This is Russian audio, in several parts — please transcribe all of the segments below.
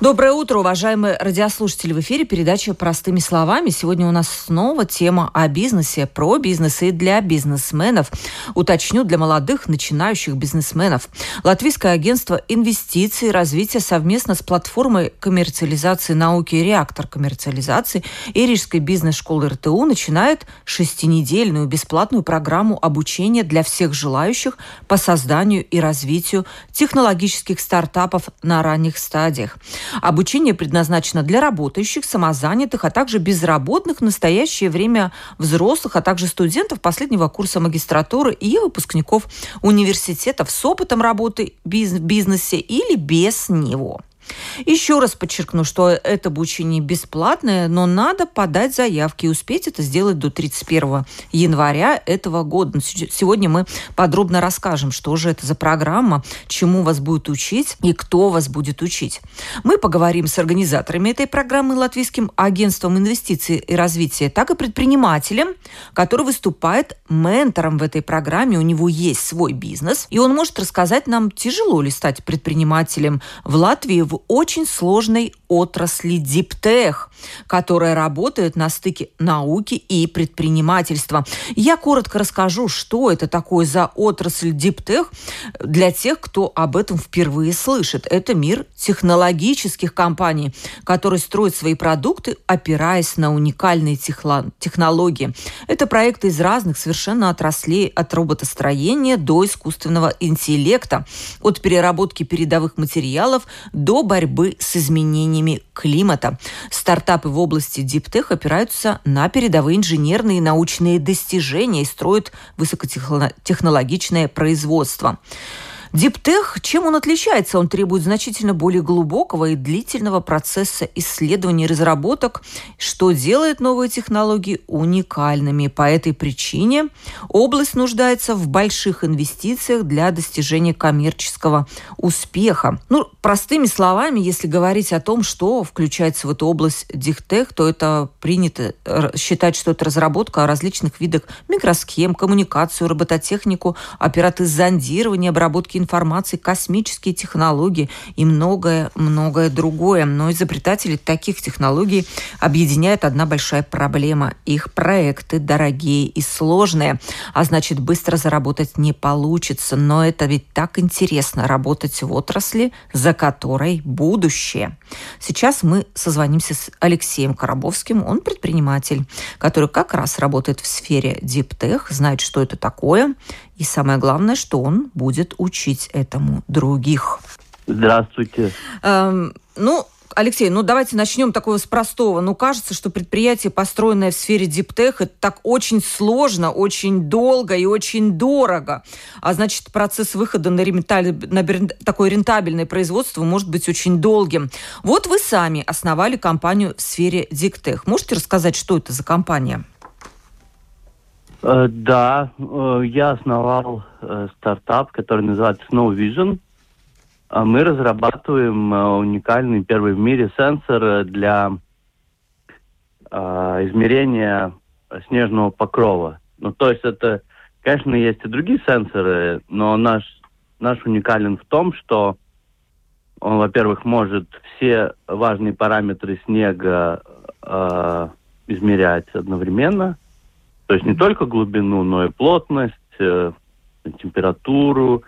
Доброе утро, уважаемые радиослушатели. В эфире передача «Простыми словами». Сегодня у нас снова тема о бизнесе, про бизнес и для бизнесменов. Уточню, для молодых начинающих бизнесменов. Латвийское агентство инвестиций и развития совместно с платформой коммерциализации науки «Реактор коммерциализации» и Рижской бизнес-школы РТУ начинает шестинедельную бесплатную программу обучения для всех желающих по созданию и развитию технологических стартапов на ранних стадиях. Обучение предназначено для работающих, самозанятых, а также безработных в настоящее время взрослых, а также студентов последнего курса магистратуры и выпускников университетов с опытом работы в бизнесе или без него. Еще раз подчеркну, что это обучение бесплатное, но надо подать заявки и успеть это сделать до 31 января этого года. Сегодня мы подробно расскажем, что же это за программа, чему вас будет учить и кто вас будет учить. Мы поговорим с организаторами этой программы Латвийским агентством инвестиций и развития, так и предпринимателем, который выступает ментором в этой программе. У него есть свой бизнес, и он может рассказать нам, тяжело ли стать предпринимателем в Латвии в очень сложной отрасли диптех, которая работает на стыке науки и предпринимательства. Я коротко расскажу, что это такое за отрасль диптех для тех, кто об этом впервые слышит. Это мир технологических компаний, которые строят свои продукты, опираясь на уникальные технологии. Это проекты из разных совершенно отраслей, от роботостроения до искусственного интеллекта, от переработки передовых материалов до борьбы с изменениями климата. Стартапы в области диптех опираются на передовые инженерные и научные достижения и строят высокотехнологичное производство. Диптех, чем он отличается? Он требует значительно более глубокого и длительного процесса исследований и разработок, что делает новые технологии уникальными. По этой причине область нуждается в больших инвестициях для достижения коммерческого успеха. Ну, простыми словами, если говорить о том, что включается в эту область диптех, то это принято считать, что это разработка различных видах микросхем, коммуникацию, робототехнику, оператизандирование, обработки информации, космические технологии и многое-многое другое. Но изобретатели таких технологий объединяет одна большая проблема. Их проекты дорогие и сложные, а значит, быстро заработать не получится. Но это ведь так интересно работать в отрасли, за которой будущее. Сейчас мы созвонимся с Алексеем Коробовским. Он предприниматель, который как раз работает в сфере диптех, знает, что это такое, и самое главное, что он будет учить этому других. Здравствуйте. Эм, ну, Алексей, ну давайте начнем такого с простого. Ну, кажется, что предприятие, построенное в сфере диптех, это так очень сложно, очень долго и очень дорого. А значит, процесс выхода на, ренталь... на такое рентабельное производство может быть очень долгим. Вот вы сами основали компанию в сфере диптех. Можете рассказать, что это за компания? Э, да, э, я основал э, стартап, который называется Snow Vision. Мы разрабатываем уникальный первый в мире сенсор для измерения снежного покрова. Ну, то есть это, конечно, есть и другие сенсоры, но наш, наш уникален в том, что он, во-первых, может все важные параметры снега э, измерять одновременно – то есть не только глубину, но и плотность, э, температуру,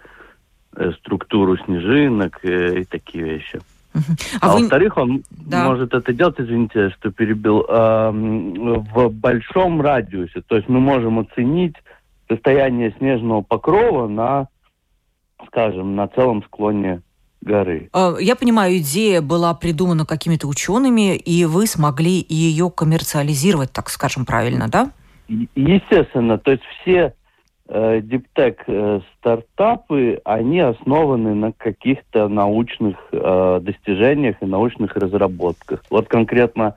э, структуру снежинок э, и такие вещи. А, а вы... во-вторых, он да. может это делать, извините, что перебил, э, в большом радиусе. То есть мы можем оценить состояние снежного покрова на, скажем, на целом склоне горы. А, я понимаю, идея была придумана какими-то учеными, и вы смогли ее коммерциализировать, так скажем, правильно, да? Естественно, то есть все э, диптек э, стартапы, они основаны на каких-то научных э, достижениях и научных разработках. Вот конкретно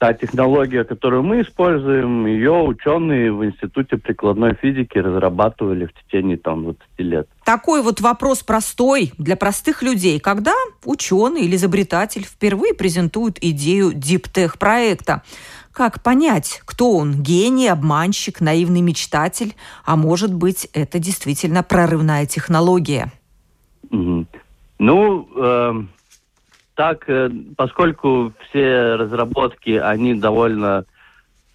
та технология, которую мы используем, ее ученые в Институте прикладной физики разрабатывали в течение там 20 лет. Такой вот вопрос простой для простых людей. Когда ученый или изобретатель впервые презентует идею диптех проекта, как понять, кто он – гений, обманщик, наивный мечтатель, а может быть, это действительно прорывная технология? Ну, э, так, поскольку все разработки, они довольно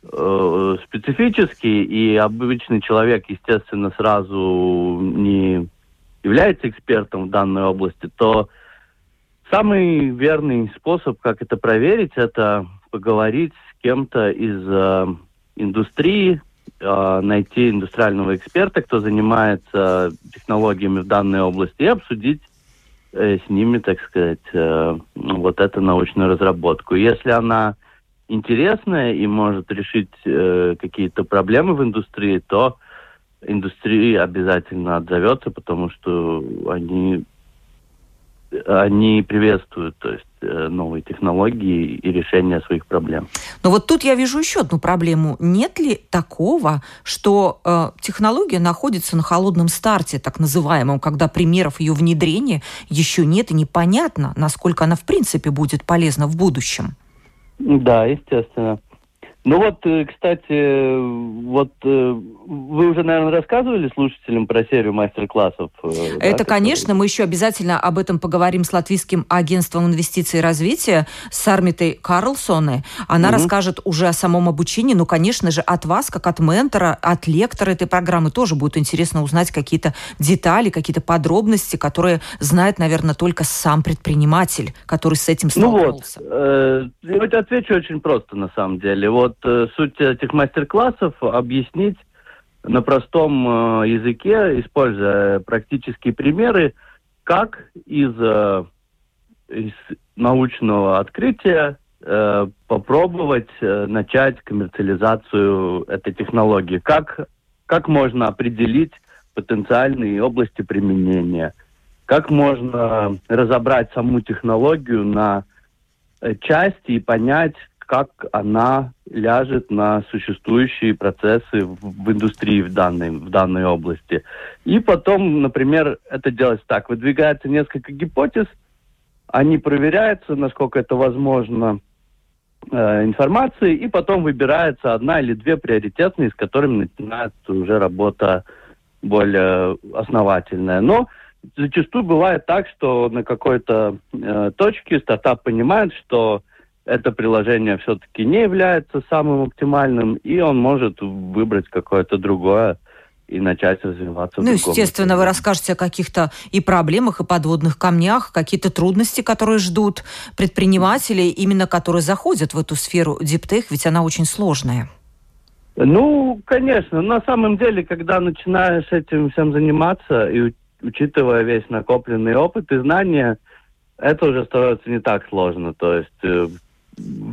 э, специфические, и обычный человек, естественно, сразу не является экспертом в данной области, то самый верный способ, как это проверить, это поговорить кем-то из э, индустрии, э, найти индустриального эксперта, кто занимается технологиями в данной области, и обсудить э, с ними, так сказать, э, вот эту научную разработку. Если она интересная и может решить э, какие-то проблемы в индустрии, то индустрия обязательно отзовется, потому что они они приветствуют то есть, э, новые технологии и решение своих проблем. Но вот тут я вижу еще одну проблему. Нет ли такого, что э, технология находится на холодном старте, так называемом, когда примеров ее внедрения еще нет и непонятно, насколько она в принципе будет полезна в будущем? Да, естественно. Ну вот, э, кстати, вот э, вы уже, наверное, рассказывали слушателям про серию мастер-классов? Э, Это, да, конечно, мы еще обязательно об этом поговорим с Латвийским агентством инвестиций и развития, с Армитой Карлсоне. Она угу. расскажет уже о самом обучении, но, конечно же, от вас, как от ментора, от лектора этой программы тоже будет интересно узнать какие-то детали, какие-то подробности, которые знает, наверное, только сам предприниматель, который с этим столкнулся. Ну вот, э, отвечу очень просто, на самом деле. Вот вот э, суть этих мастер-классов объяснить на простом э, языке, используя практические примеры, как из, э, из научного открытия попробовать начать коммерциализацию этой технологии. Как, как можно определить потенциальные области применения, как можно разобрать саму технологию на части и понять, как она ляжет на существующие процессы в, в индустрии в данной, в данной области. И потом, например, это делается так. Выдвигается несколько гипотез, они проверяются, насколько это возможно, э, информации, и потом выбирается одна или две приоритетные, с которыми начинается уже работа более основательная. Но зачастую бывает так, что на какой-то э, точке стартап понимает, что это приложение все-таки не является самым оптимальным, и он может выбрать какое-то другое и начать развиваться. Ну, естественно, вы расскажете о каких-то и проблемах, и подводных камнях, какие-то трудности, которые ждут предпринимателей, именно которые заходят в эту сферу диптех, ведь она очень сложная. Ну, конечно. На самом деле, когда начинаешь этим всем заниматься, и учитывая весь накопленный опыт и знания, это уже становится не так сложно. То есть э,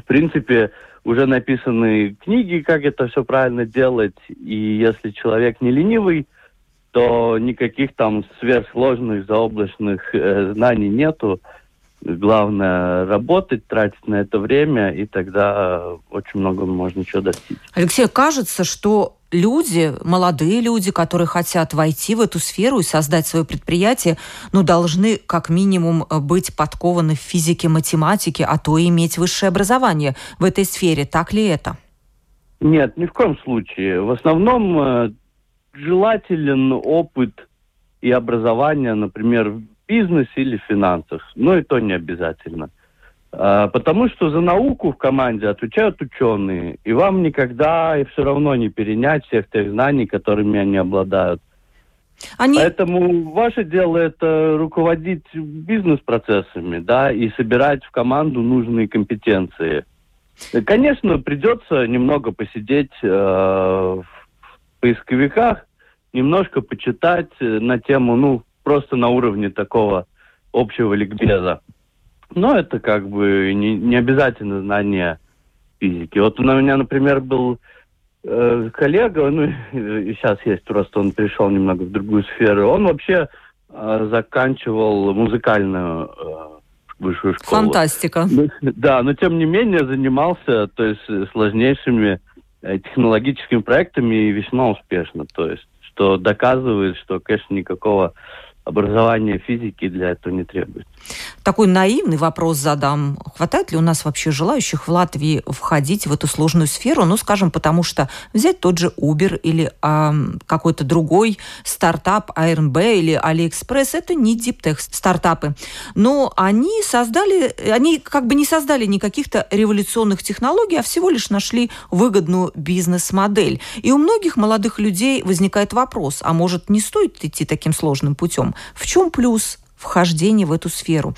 в принципе, уже написаны книги, как это все правильно делать, и если человек не ленивый, то никаких там сверхсложных заоблачных э, знаний нету. Главное работать, тратить на это время, и тогда очень много можно чего достичь. Алексей, кажется, что люди, молодые люди, которые хотят войти в эту сферу и создать свое предприятие, ну, должны как минимум э, быть подкованы в физике, математике, а то и иметь высшее образование в этой сфере. Так ли это? Нет, ни в коем случае. В основном э, желателен опыт и образование, например, в бизнесе или в финансах. Но и то не обязательно. А, потому что за науку в команде отвечают ученые, и вам никогда и все равно не перенять всех тех знаний, которыми они обладают. Они... Поэтому ваше дело это руководить бизнес-процессами, да, и собирать в команду нужные компетенции. Конечно, придется немного посидеть э, в поисковиках, немножко почитать на тему, ну, просто на уровне такого общего ликбеза. Но это как бы не, не обязательно знание физики. Вот у меня, например, был э, коллега, ну и сейчас есть, просто он перешел немного в другую сферу. Он вообще э, заканчивал музыкальную э, высшую школу. Фантастика. Да, но тем не менее занимался то есть, сложнейшими э, технологическими проектами и весьма успешно. То есть, что доказывает, что, конечно, никакого образования физики для этого не требуется. Такой наивный вопрос задам. Хватает ли у нас вообще желающих в Латвии входить в эту сложную сферу? Ну, скажем, потому что взять тот же Uber или а, какой-то другой стартап ARNB или AliExpress – это не диптех стартапы. Но они создали, они как бы не создали никаких-то революционных технологий, а всего лишь нашли выгодную бизнес-модель. И у многих молодых людей возникает вопрос, а может не стоит идти таким сложным путем? В чем плюс вхождения в эту сферу.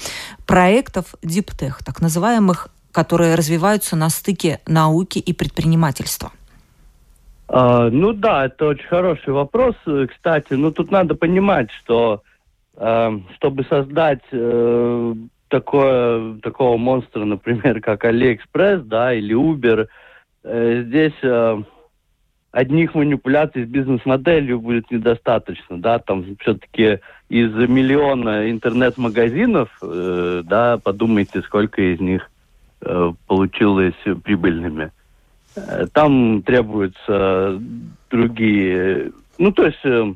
Проектов диптех, так называемых, которые развиваются на стыке науки и предпринимательства. А, ну да, это очень хороший вопрос, кстати. Но тут надо понимать, что э, чтобы создать э, такое, такого монстра, например, как AliExpress, да, или Uber, э, здесь э, одних манипуляций с бизнес-моделью будет недостаточно, да, там все-таки из миллиона интернет-магазинов, э, да, подумайте, сколько из них э, получилось прибыльными. Э, там требуются другие, ну, то есть э,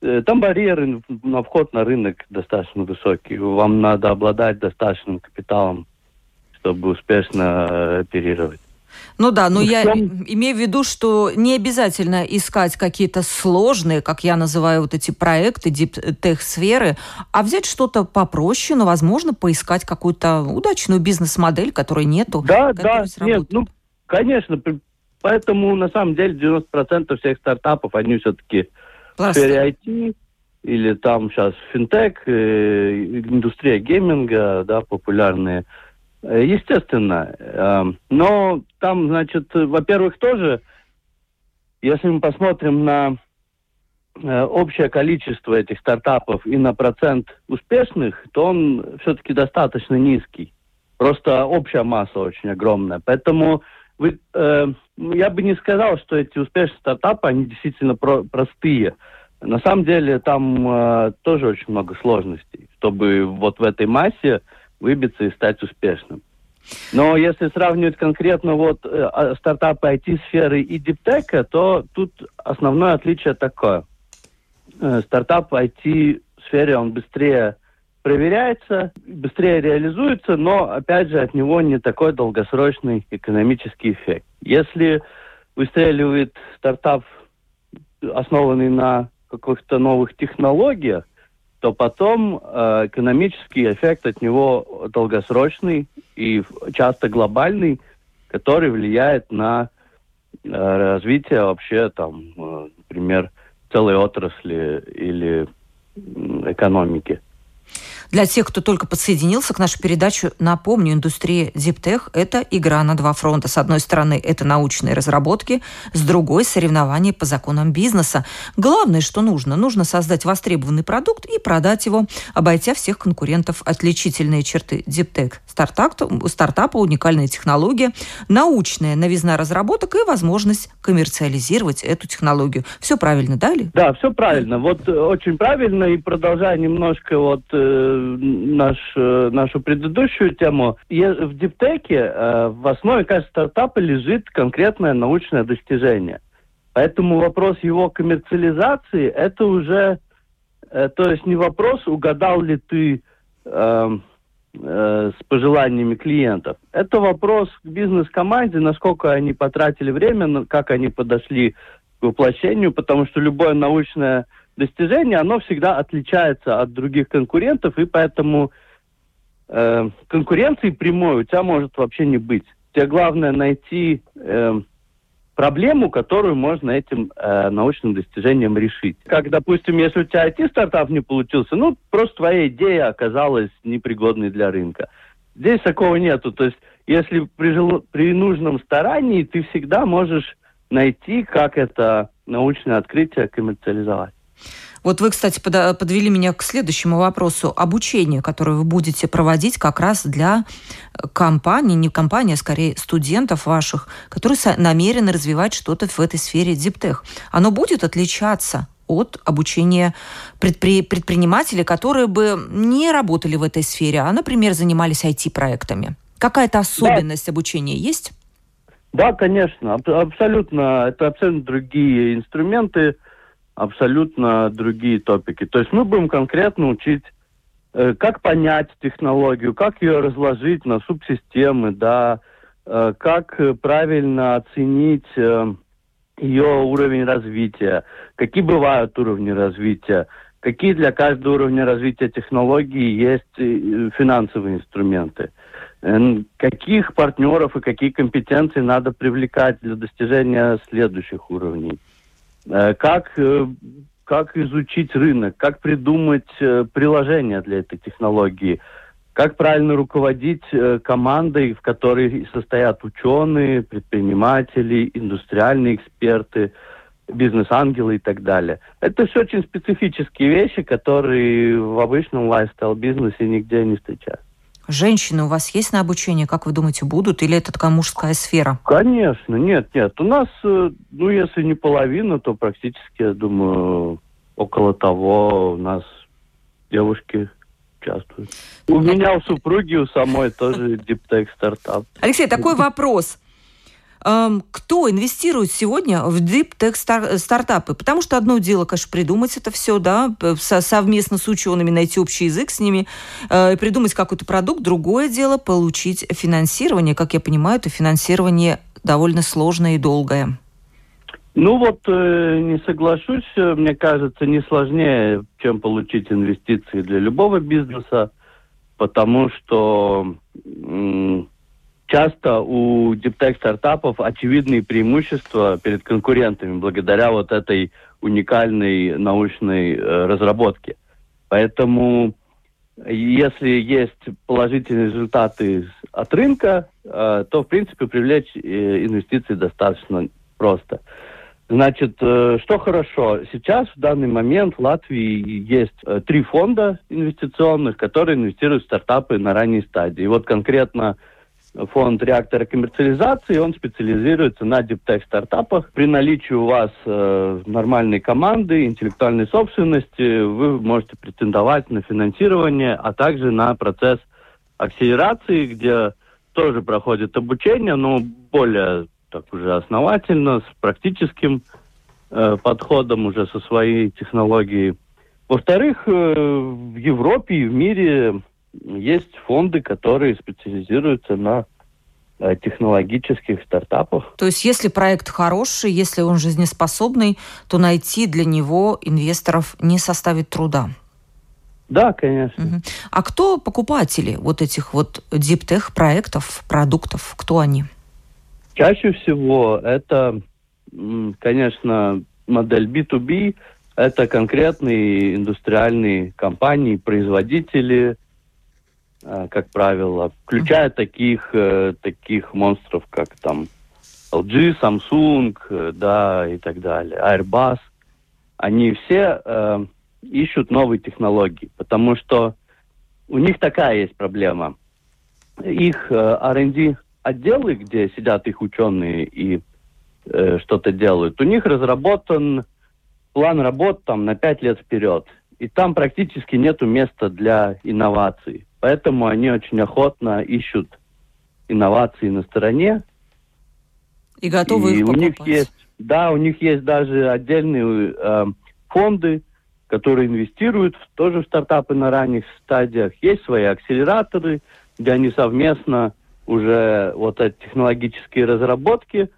э, там барьеры на вход на рынок достаточно высокие. Вам надо обладать достаточным капиталом, чтобы успешно э, оперировать. Ну да, но я имею в виду, что не обязательно искать какие-то сложные, как я называю вот эти проекты тех-сферы, а взять что-то попроще, но, возможно, поискать какую-то удачную бизнес-модель, которой нету. Да, да, нет, ну, конечно, поэтому на самом деле 90% всех стартапов, они все-таки в сфере IT, или там сейчас финтех, э, индустрия гейминга, да, популярные – естественно. Эм, но там, значит, во-первых, тоже, если мы посмотрим на э, общее количество этих стартапов и на процент успешных, то он все-таки достаточно низкий. Просто общая масса очень огромная. Поэтому вы, э, я бы не сказал, что эти успешные стартапы, они действительно про простые. На самом деле там э, тоже очень много сложностей, чтобы вот в этой массе выбиться и стать успешным. Но если сравнивать конкретно вот э, а, стартапы IT-сферы и диптека, то тут основное отличие такое. Э, стартап в IT-сфере, он быстрее проверяется, быстрее реализуется, но, опять же, от него не такой долгосрочный экономический эффект. Если выстреливает стартап, основанный на каких-то новых технологиях, то потом э, экономический эффект от него долгосрочный и часто глобальный, который влияет на э, развитие вообще там, э, например, целой отрасли или экономики. Для тех, кто только подсоединился к нашей передаче, напомню, индустрия Диптех – это игра на два фронта. С одной стороны, это научные разработки, с другой – соревнования по законам бизнеса. Главное, что нужно, нужно создать востребованный продукт и продать его, обойдя всех конкурентов. Отличительные черты Диптех – стартапа, стартапа, уникальная технология, научная новизна разработок и возможность коммерциализировать эту технологию. Все правильно, да, ли? Да, все правильно. Вот э, очень правильно. И продолжая немножко вот э, наш, э, нашу предыдущую тему. В диптеке э, в основе каждого стартапа лежит конкретное научное достижение. Поэтому вопрос его коммерциализации – это уже, э, то есть не вопрос, угадал ли ты э, э, с пожеланиями клиентов. Это вопрос к бизнес-команде, насколько они потратили время, как они подошли к воплощению, потому что любое научное достижение, оно всегда отличается от других конкурентов, и поэтому э, конкуренции прямой у тебя может вообще не быть. Тебе главное найти э, проблему, которую можно этим э, научным достижением решить. Как, допустим, если у тебя IT-стартап не получился, ну, просто твоя идея оказалась непригодной для рынка. Здесь такого нету. То есть, если при, при нужном старании, ты всегда можешь найти, как это научное открытие коммерциализовать. Вот вы, кстати, подвели меня к следующему вопросу. Обучение, которое вы будете проводить как раз для компаний, не компаний, а скорее студентов ваших, которые намерены развивать что-то в этой сфере диптех. Оно будет отличаться от обучения предпри... предпринимателей, которые бы не работали в этой сфере, а, например, занимались IT-проектами? Какая-то особенность да. обучения есть? Да, конечно, аб- абсолютно. Это абсолютно другие инструменты, абсолютно другие топики. То есть мы будем конкретно учить, э, как понять технологию, как ее разложить на субсистемы, да, э, как правильно оценить э, ее уровень развития, какие бывают уровни развития, какие для каждого уровня развития технологий есть э, финансовые инструменты, каких партнеров и какие компетенции надо привлекать для достижения следующих уровней, э, как, э, как изучить рынок, как придумать приложение для этой технологии – как правильно руководить э, командой, в которой состоят ученые, предприниматели, индустриальные эксперты, бизнес-ангелы и так далее. Это все очень специфические вещи, которые в обычном лайфстайл-бизнесе нигде не встречаются. Женщины у вас есть на обучение, как вы думаете, будут? Или это такая мужская сфера? Конечно, нет, нет. У нас, э, ну, если не половина, то практически, я думаю, около того у нас девушки участвуют. У меня у супруги, у самой тоже диптек стартап. Алексей, такой вопрос. Кто инвестирует сегодня в диптек стартапы? Потому что одно дело, конечно, придумать это все, да, совместно с учеными найти общий язык с ними, э, придумать какой-то продукт. Другое дело получить финансирование. Как я понимаю, это финансирование довольно сложное и долгое. Ну вот, э, не соглашусь, э, мне кажется, не сложнее, чем получить инвестиции для любого бизнеса, потому что часто у диптек стартапов очевидные преимущества перед конкурентами благодаря вот этой уникальной научной э, разработке. Поэтому если есть положительные результаты от рынка, э, то, в принципе, привлечь э, инвестиции достаточно просто. Значит, э, что хорошо, сейчас в данный момент в Латвии есть э, три фонда инвестиционных, которые инвестируют в стартапы на ранней стадии. И вот конкретно фонд реактора коммерциализации, он специализируется на диптех стартапах. При наличии у вас э, нормальной команды, интеллектуальной собственности, вы можете претендовать на финансирование, а также на процесс акселерации, где тоже проходит обучение, но более так уже основательно, с практическим э, подходом, уже со своей технологией. Во-вторых, э, в Европе и в мире есть фонды, которые специализируются на э, технологических стартапах. То есть, если проект хороший, если он жизнеспособный, то найти для него инвесторов не составит труда. Да, конечно. Угу. А кто покупатели вот этих вот диптех проектов, продуктов? Кто они? Чаще всего это, конечно, модель B2B, это конкретные индустриальные компании, производители, как правило, включая таких, э, таких монстров, как там LG, Samsung, э, да, и так далее, Airbus. Они все э, ищут новые технологии, потому что у них такая есть проблема. Их э, R&D отделы, где сидят их ученые и э, что-то делают, у них разработан план работ там на пять лет вперед. И там практически нет места для инноваций. Поэтому они очень охотно ищут инновации на стороне. И готовы и их покупать. у них есть, Да, у них есть даже отдельные э, фонды, которые инвестируют в, тоже в стартапы на ранних стадиях. Есть свои акселераторы, где они совместно уже вот эти технологические разработки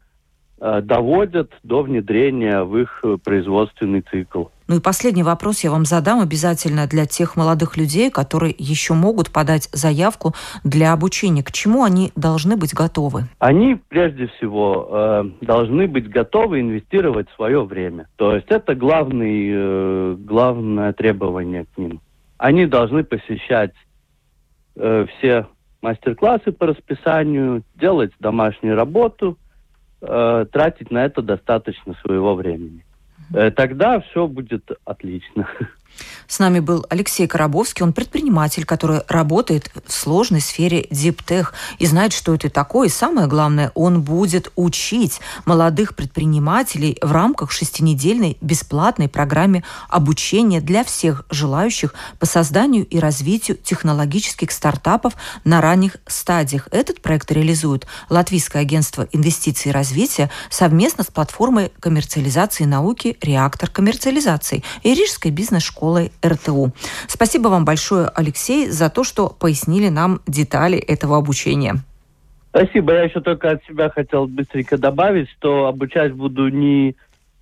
э, доводят до внедрения в их производственный цикл. Ну и последний вопрос я вам задам обязательно для тех молодых людей, которые еще могут подать заявку для обучения. К чему они должны быть готовы? Они прежде всего э, должны быть готовы инвестировать свое время. То есть это главный, э, главное требование к ним. Они должны посещать э, все мастер-классы по расписанию, делать домашнюю работу, тратить на это достаточно своего времени. Э, тогда все будет отлично. С нами был Алексей Коробовский. Он предприниматель, который работает в сложной сфере диптех и знает, что это такое. И самое главное, он будет учить молодых предпринимателей в рамках шестинедельной бесплатной программе обучения для всех желающих по созданию и развитию технологических стартапов на ранних стадиях. Этот проект реализует Латвийское агентство инвестиций и развития совместно с платформой коммерциализации науки «Реактор коммерциализации» и Рижской бизнес-школой РТУ. Спасибо вам большое, Алексей, за то, что пояснили нам детали этого обучения. Спасибо. Я еще только от себя хотел быстренько добавить, что обучать буду не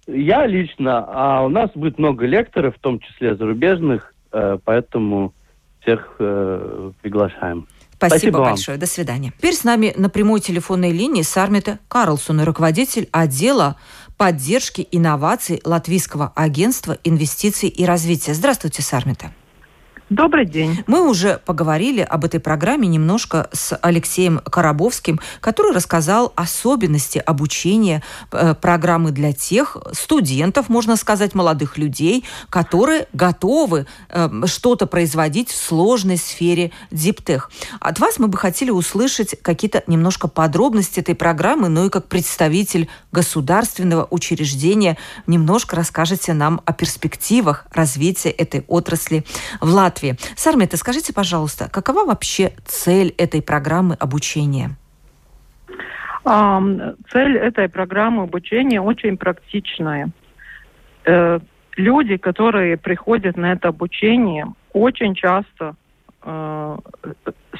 я лично, а у нас будет много лекторов, в том числе зарубежных, э, поэтому всех э, приглашаем. Спасибо, Спасибо большое. Вам. До свидания. Теперь с нами на прямой телефонной линии Сармита Карлсон, руководитель отдела поддержки инноваций Латвийского агентства инвестиций и развития. Здравствуйте, Сармита. Добрый день. Мы уже поговорили об этой программе немножко с Алексеем Коробовским, который рассказал особенности обучения э, программы для тех студентов, можно сказать, молодых людей, которые готовы э, что-то производить в сложной сфере диптех. От вас мы бы хотели услышать какие-то немножко подробности этой программы, но и как представитель государственного учреждения немножко расскажете нам о перспективах развития этой отрасли в Латвии. Латвии. Сармета, скажите, пожалуйста, какова вообще цель этой программы обучения? Цель этой программы обучения очень практичная. Э, люди, которые приходят на это обучение, очень часто э,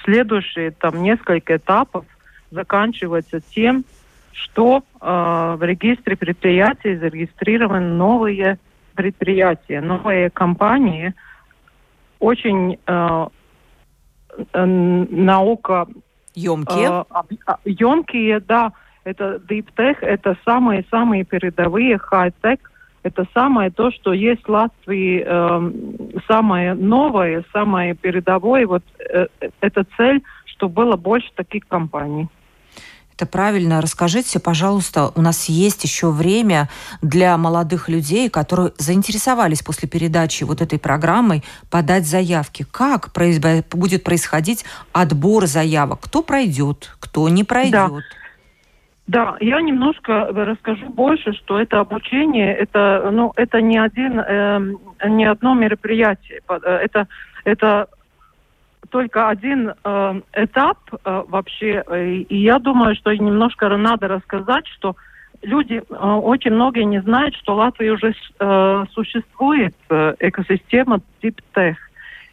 следующие там несколько этапов заканчиваются тем, что э, в регистре предприятий зарегистрированы новые предприятия, новые компании, очень э, э, наука... Емкие? Э, емкие, да. Это Tech, это самые-самые передовые, high-tech. Это самое то, что есть в Латвии, э, самое новое, самое передовое. Вот э, это цель, чтобы было больше таких компаний. Это правильно. Расскажите, пожалуйста, у нас есть еще время для молодых людей, которые заинтересовались после передачи вот этой программой подать заявки. Как будет происходить отбор заявок? Кто пройдет, кто не пройдет? Да. Да, я немножко расскажу больше, что это обучение, это, ну, это не один, э, не одно мероприятие, э, это, это только один э, этап э, вообще, э, и я думаю, что немножко надо рассказать, что люди, э, очень многие не знают, что в Латвии уже э, существует э, экосистема DeepTech.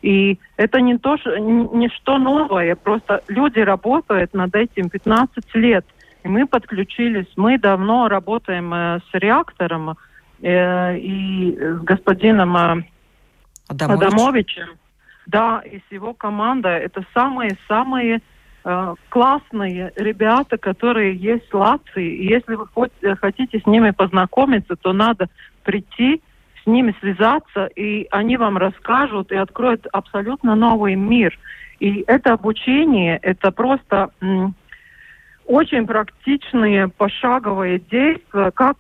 И это не то, что, не что новое, просто люди работают над этим 15 лет. И мы подключились, мы давно работаем э, с реактором э, и с господином э, Адамович. Адамовичем. Да, и его командой это самые-самые э, классные ребята, которые есть в Латвии. И если вы хотите с ними познакомиться, то надо прийти, с ними связаться, и они вам расскажут и откроют абсолютно новый мир. И это обучение, это просто м, очень практичные пошаговые действия, как,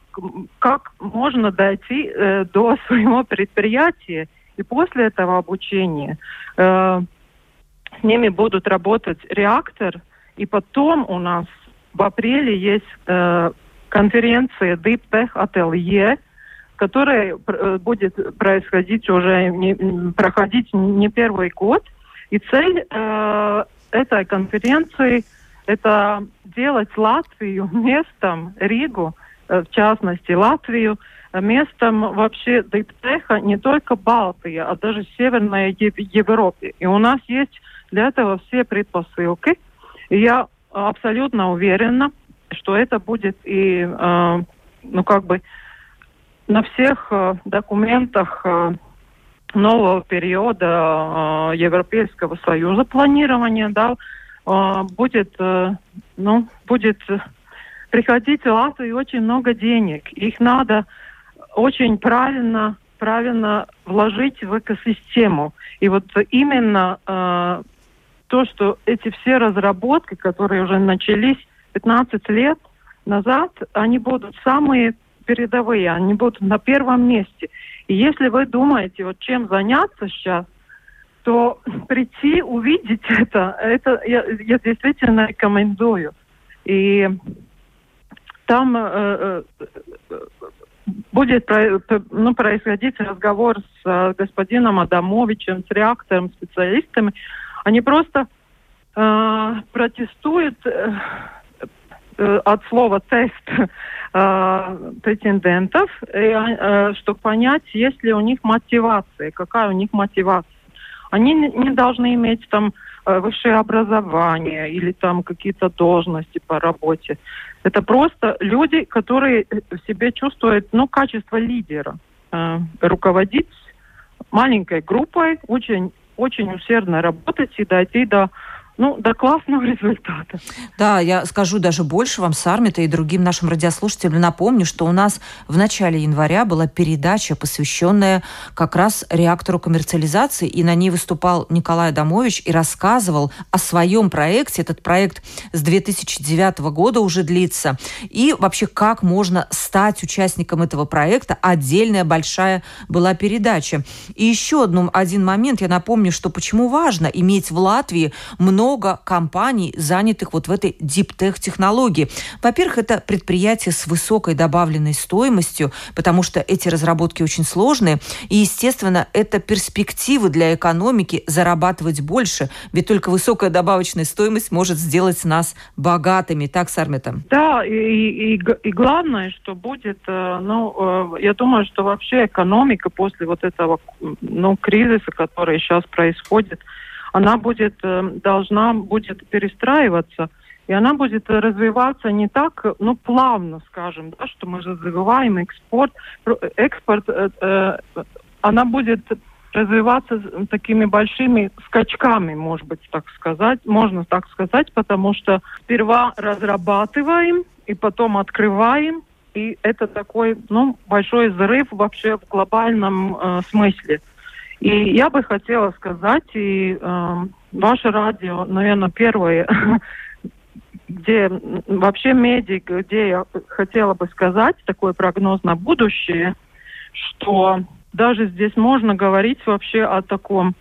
как можно дойти э, до своего предприятия и после этого обучения э, с ними будут работать реактор, и потом у нас в апреле есть э, конференция Deep Tech Atelier, которая э, будет происходить уже, не, проходить не первый год. И цель э, этой конференции – это делать Латвию местом, Ригу, э, в частности Латвию, местом вообще диптеха не только Балтии, а даже Северной Европе. И у нас есть для этого все предпосылки. И я абсолютно уверена, что это будет и, э, ну, как бы на всех э, документах э, нового периода э, Европейского Союза планирования, да, э, будет, э, ну, будет приходить в Латвию очень много денег. Их надо очень правильно, правильно вложить в экосистему. И вот именно э, то, что эти все разработки, которые уже начались 15 лет назад, они будут самые передовые, они будут на первом месте. И если вы думаете, вот чем заняться сейчас, то прийти, увидеть это, это я, я действительно рекомендую. И там э, э, будет ну, происходить разговор с э, господином Адамовичем, с реактором, специалистами. Они просто э, протестуют э, э, от слова тест э, претендентов, э, чтобы понять, есть ли у них мотивация, какая у них мотивация. Они не должны иметь там э, высшее образование или там какие-то должности по работе. Это просто люди, которые в себе чувствуют, ну, качество лидера. Э, руководить маленькой группой, очень, очень усердно работать и дойти до ну, до классного результата. Да, я скажу даже больше вам, Сармита и другим нашим радиослушателям напомню, что у нас в начале января была передача, посвященная как раз реактору коммерциализации, и на ней выступал Николай Адамович и рассказывал о своем проекте. Этот проект с 2009 года уже длится. И вообще, как можно стать участником этого проекта. Отдельная большая была передача. И еще одну, один момент. Я напомню, что почему важно иметь в Латвии много много компаний, занятых вот в этой диптех-технологии. Во-первых, это предприятия с высокой добавленной стоимостью, потому что эти разработки очень сложные. И, естественно, это перспективы для экономики зарабатывать больше. Ведь только высокая добавочная стоимость может сделать нас богатыми. Так, Сармета? Да, и, и, и главное, что будет, э, ну, э, я думаю, что вообще экономика после вот этого ну, кризиса, который сейчас происходит, она будет, э, должна будет перестраиваться, и она будет развиваться не так, ну, плавно, скажем, да, что мы развиваем экспорт, экспорт, э, э, она будет развиваться такими большими скачками, может быть, так сказать, можно так сказать, потому что сперва разрабатываем и потом открываем, и это такой, ну, большой взрыв вообще в глобальном э, смысле. И я бы хотела сказать, и э, ваше радио, наверное, первое, где вообще медик, где я хотела бы сказать такой прогноз на будущее, что даже здесь можно говорить вообще о таком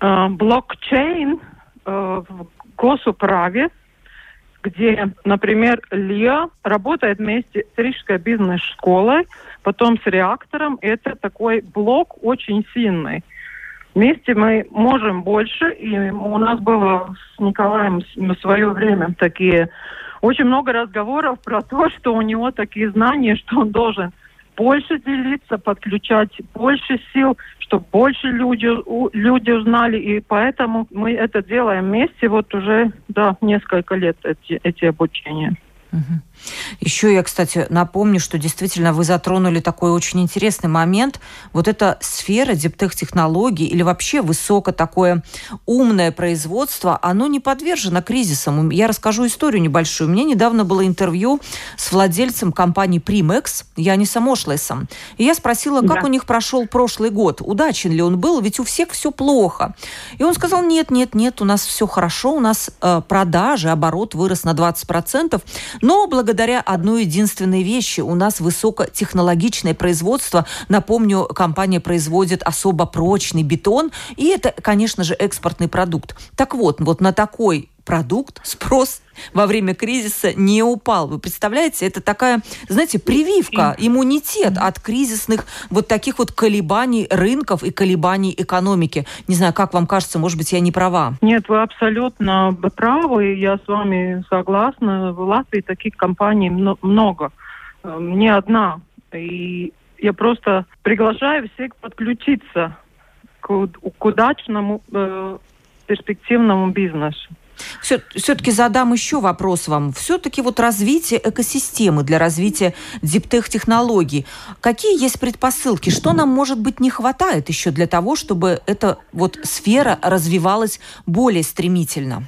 э, блокчейн э, в госуправе, где, например, ЛИА работает вместе с Рижской бизнес-школой, потом с реактором. Это такой блок очень сильный. Вместе мы можем больше, и у нас было с Николаем в свое время такие очень много разговоров про то, что у него такие знания, что он должен больше делиться, подключать больше сил, чтобы больше люди, люди узнали. И поэтому мы это делаем вместе вот уже да, несколько лет эти, эти обучения. Еще я, кстати, напомню, что действительно вы затронули такой очень интересный момент. Вот эта сфера диптех-технологий или вообще высоко такое умное производство, оно не подвержено кризисам. Я расскажу историю небольшую. У меня недавно было интервью с владельцем компании Primex, Яни Самошлесом. И я спросила, как да. у них прошел прошлый год, удачен ли он был, ведь у всех все плохо. И он сказал, нет, нет, нет, у нас все хорошо, у нас э, продажи, оборот вырос на 20%, но благодаря одной единственной вещи у нас высокотехнологичное производство. Напомню, компания производит особо прочный бетон, и это, конечно же, экспортный продукт. Так вот, вот на такой продукт, спрос во время кризиса не упал. Вы представляете, это такая, знаете, прививка, иммунитет от кризисных вот таких вот колебаний рынков и колебаний экономики. Не знаю, как вам кажется, может быть, я не права? Нет, вы абсолютно правы, я с вами согласна. В Латвии таких компаний много, э, не одна. И я просто приглашаю всех подключиться к, к удачному э, перспективному бизнесу. Все, все-таки задам еще вопрос вам. Все-таки вот развитие экосистемы для развития диптех-технологий. Какие есть предпосылки? Что нам, может быть, не хватает еще для того, чтобы эта вот сфера развивалась более стремительно?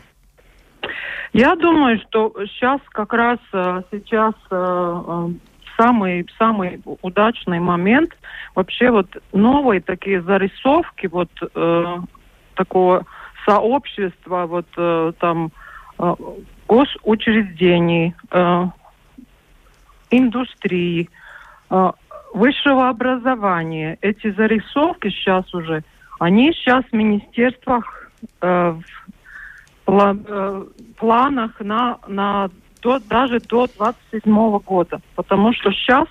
Я думаю, что сейчас как раз э, сейчас э, э, самый самый удачный момент вообще вот новые такие зарисовки вот такого сообщества, вот э, там э, госучреждений, э, индустрии, высшего образования. Эти зарисовки сейчас уже, они сейчас в министерствах в планах на, на до, даже до 27 года. Потому что сейчас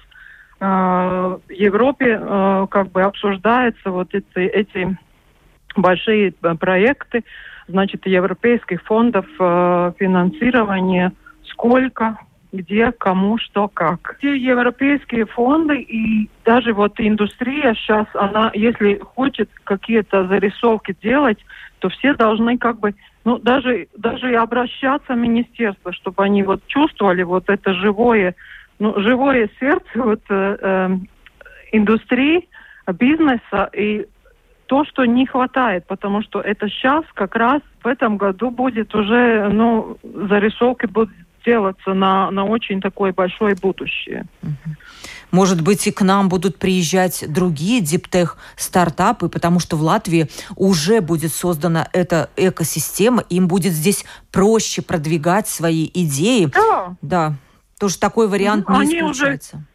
в Европе как бы обсуждаются вот эти, эти большие э, проекты, значит, европейских фондов э, финансирования, сколько, где, кому, что, как. Те европейские фонды и даже вот индустрия сейчас, она, если хочет какие-то зарисовки делать, то все должны как бы, ну, даже, даже и обращаться в министерство, чтобы они вот чувствовали вот это живое, ну, живое сердце вот э, э, индустрии, бизнеса и то, что не хватает, потому что это сейчас как раз в этом году будет уже, ну, зарисовки будут делаться на, на очень такое большое будущее. Может быть, и к нам будут приезжать другие диптех стартапы, потому что в Латвии уже будет создана эта экосистема, им будет здесь проще продвигать свои идеи. Да. Да. Тоже такой вариант не Они исключается. Уже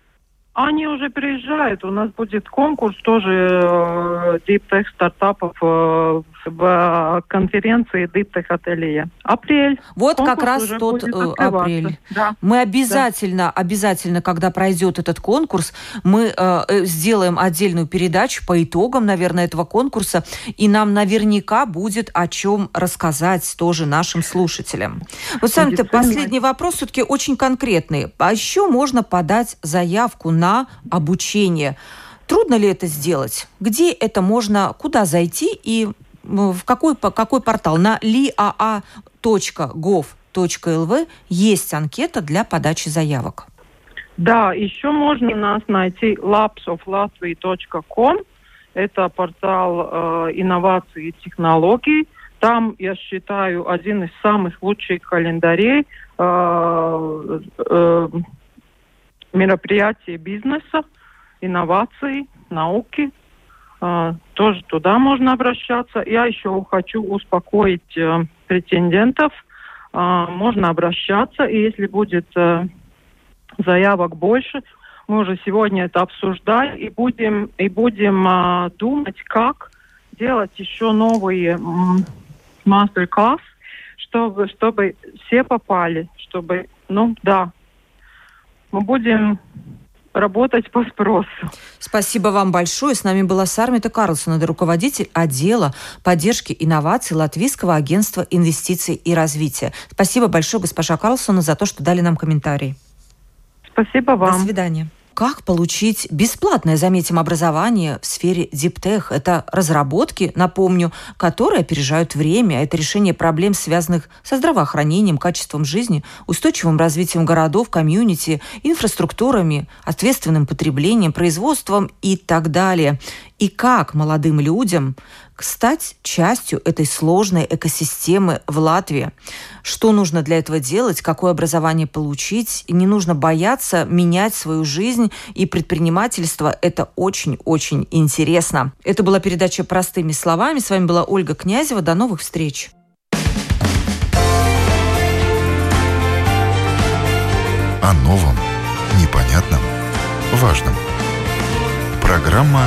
они уже приезжают. У нас будет конкурс тоже э, Tech стартапов э, в конференции Deep Tech Ателье. Апрель. Вот конкурс как раз тот э, апрель. Да. Мы обязательно, да. обязательно, когда пройдет этот конкурс, мы э, э, сделаем отдельную передачу по итогам, наверное, этого конкурса, и нам наверняка будет о чем рассказать тоже нашим слушателям. Вот, Саня, последний вопрос все-таки очень конкретный. А еще можно подать заявку на обучение. Трудно ли это сделать? Где это можно, куда зайти и в какой, какой портал? На liaa.gov.lv есть анкета для подачи заявок. Да, еще можно нас найти lapsoflatvia.com. Это портал э, инноваций и технологий. Там, я считаю, один из самых лучших календарей э, э, мероприятий бизнеса, инноваций, науки. А, тоже туда можно обращаться. Я еще хочу успокоить э, претендентов. А, можно обращаться, и если будет э, заявок больше, мы уже сегодня это обсуждаем и будем, и будем а, думать, как делать еще новые мастер-класс, чтобы, чтобы все попали, чтобы, ну да, мы будем работать по спросу. Спасибо вам большое. С нами была Сармита Карлсон, это руководитель отдела поддержки инноваций Латвийского агентства инвестиций и развития. Спасибо большое, госпожа Карлсона, за то, что дали нам комментарий. Спасибо вам. До свидания как получить бесплатное, заметим, образование в сфере диптех. Это разработки, напомню, которые опережают время. Это решение проблем, связанных со здравоохранением, качеством жизни, устойчивым развитием городов, комьюнити, инфраструктурами, ответственным потреблением, производством и так далее. И как молодым людям стать частью этой сложной экосистемы в Латвии. Что нужно для этого делать, какое образование получить. И не нужно бояться менять свою жизнь и предпринимательство. Это очень-очень интересно. Это была передача «Простыми словами». С вами была Ольга Князева. До новых встреч. О новом, непонятном, важном. Программа